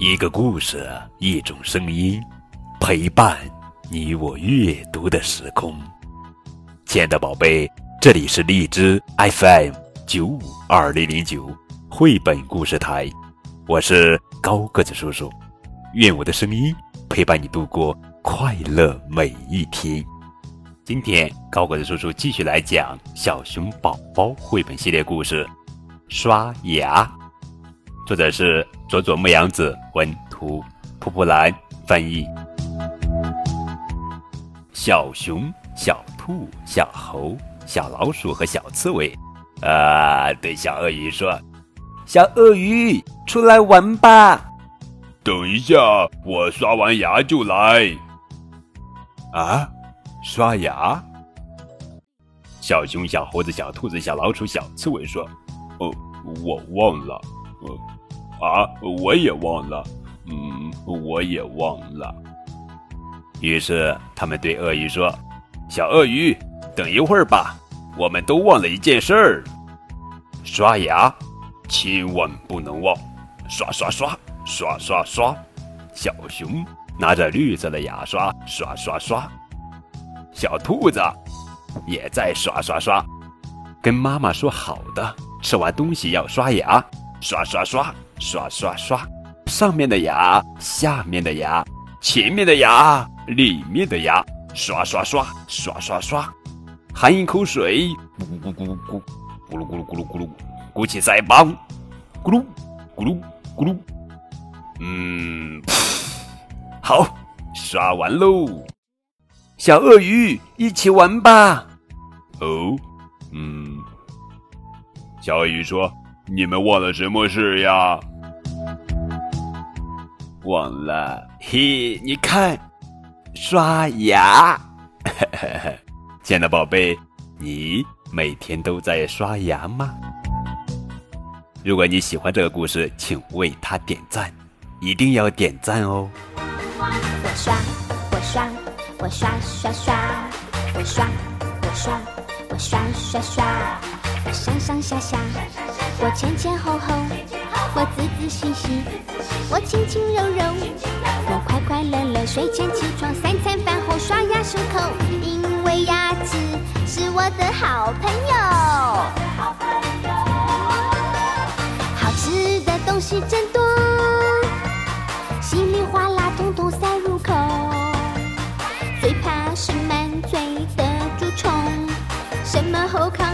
一个故事，一种声音，陪伴你我阅读的时空。亲爱的宝贝，这里是荔枝 FM 九五二零零九绘本故事台，我是高个子叔叔。愿我的声音陪伴你度过快乐每一天。今天高个子叔叔继续来讲《小熊宝宝》绘本系列故事，《刷牙》。作者是佐佐木阳子文图，蒲蒲兰翻译。小熊、小兔、小猴、小老鼠和小刺猬，啊，对小鳄鱼说：“小鳄鱼，出来玩吧！”等一下，我刷完牙就来。啊，刷牙？小熊、小猴子、小兔子、小老鼠、小刺猬说：“哦，我忘了。”呃。啊！我也忘了，嗯，我也忘了。于是他们对鳄鱼说：“小鳄鱼，等一会儿吧，我们都忘了一件事儿，刷牙，千万不能忘！刷刷刷，刷刷刷。”小熊拿着绿色的牙刷，刷刷刷。小兔子也在刷刷刷，跟妈妈说好的，吃完东西要刷牙，刷刷刷。刷刷刷，上面的牙，下面的牙，前面的牙，里面的牙，刷刷刷，刷刷刷，含一口水，咕咕咕咕咕，咕噜咕噜咕噜咕噜，鼓起腮帮，咕噜咕噜咕噜，嗯，好，刷完喽，小鳄鱼一起玩吧。哦，嗯，小鳄鱼说。你们忘了什么事呀？忘了，嘿，你看，刷牙。亲爱的宝贝，你每天都在刷牙吗？如果你喜欢这个故事，请为他点赞，一定要点赞哦。我刷，我刷，我刷刷刷，我刷，我刷，我刷刷刷，我上上下下。我前前后后，我仔仔细细，我轻轻柔柔，我快快乐乐。睡前起床，三餐饭后刷牙漱口，因为牙齿是我的好朋友。好吃的东西真多，稀里哗啦统统塞入口，最怕是满嘴的蛀虫，什么后康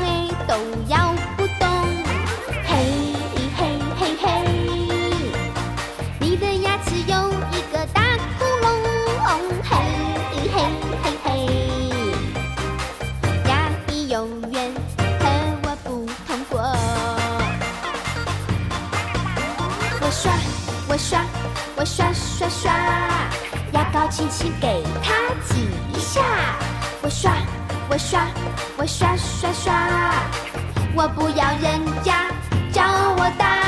刷我刷，我刷刷刷，牙膏轻轻给它挤一下。我刷，我刷，我刷刷刷，我不要人家叫我大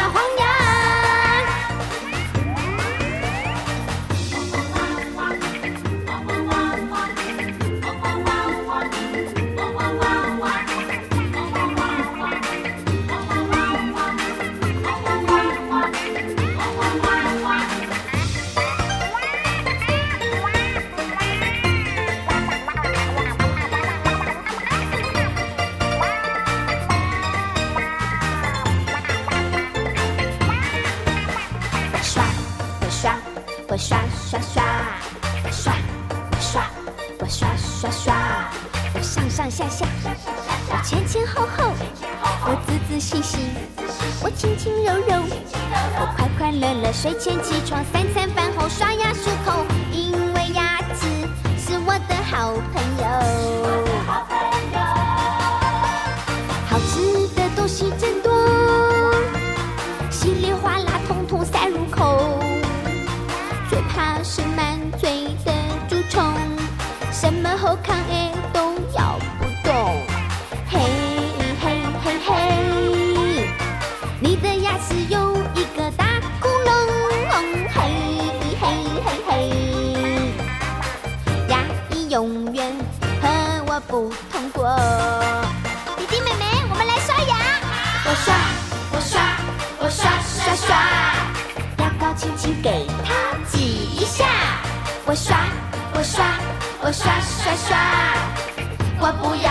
我刷刷刷，我刷我刷我刷刷刷，我上上下下，我前前后后，我仔仔细细，我轻轻柔柔，我快快乐乐。睡前起床，三餐饭后刷牙漱口，因为牙齿是我的好朋友。是满嘴的蛀虫，什么好康哎都咬不动。嘿嘿嘿嘿，你的牙齿有一个大窟窿。嘿嘿嘿嘿，牙医永远和我不同过。弟弟妹妹，我们来刷牙。我刷，我刷，我刷刷刷，牙膏轻轻。给。我刷，我刷，我刷刷刷，我不要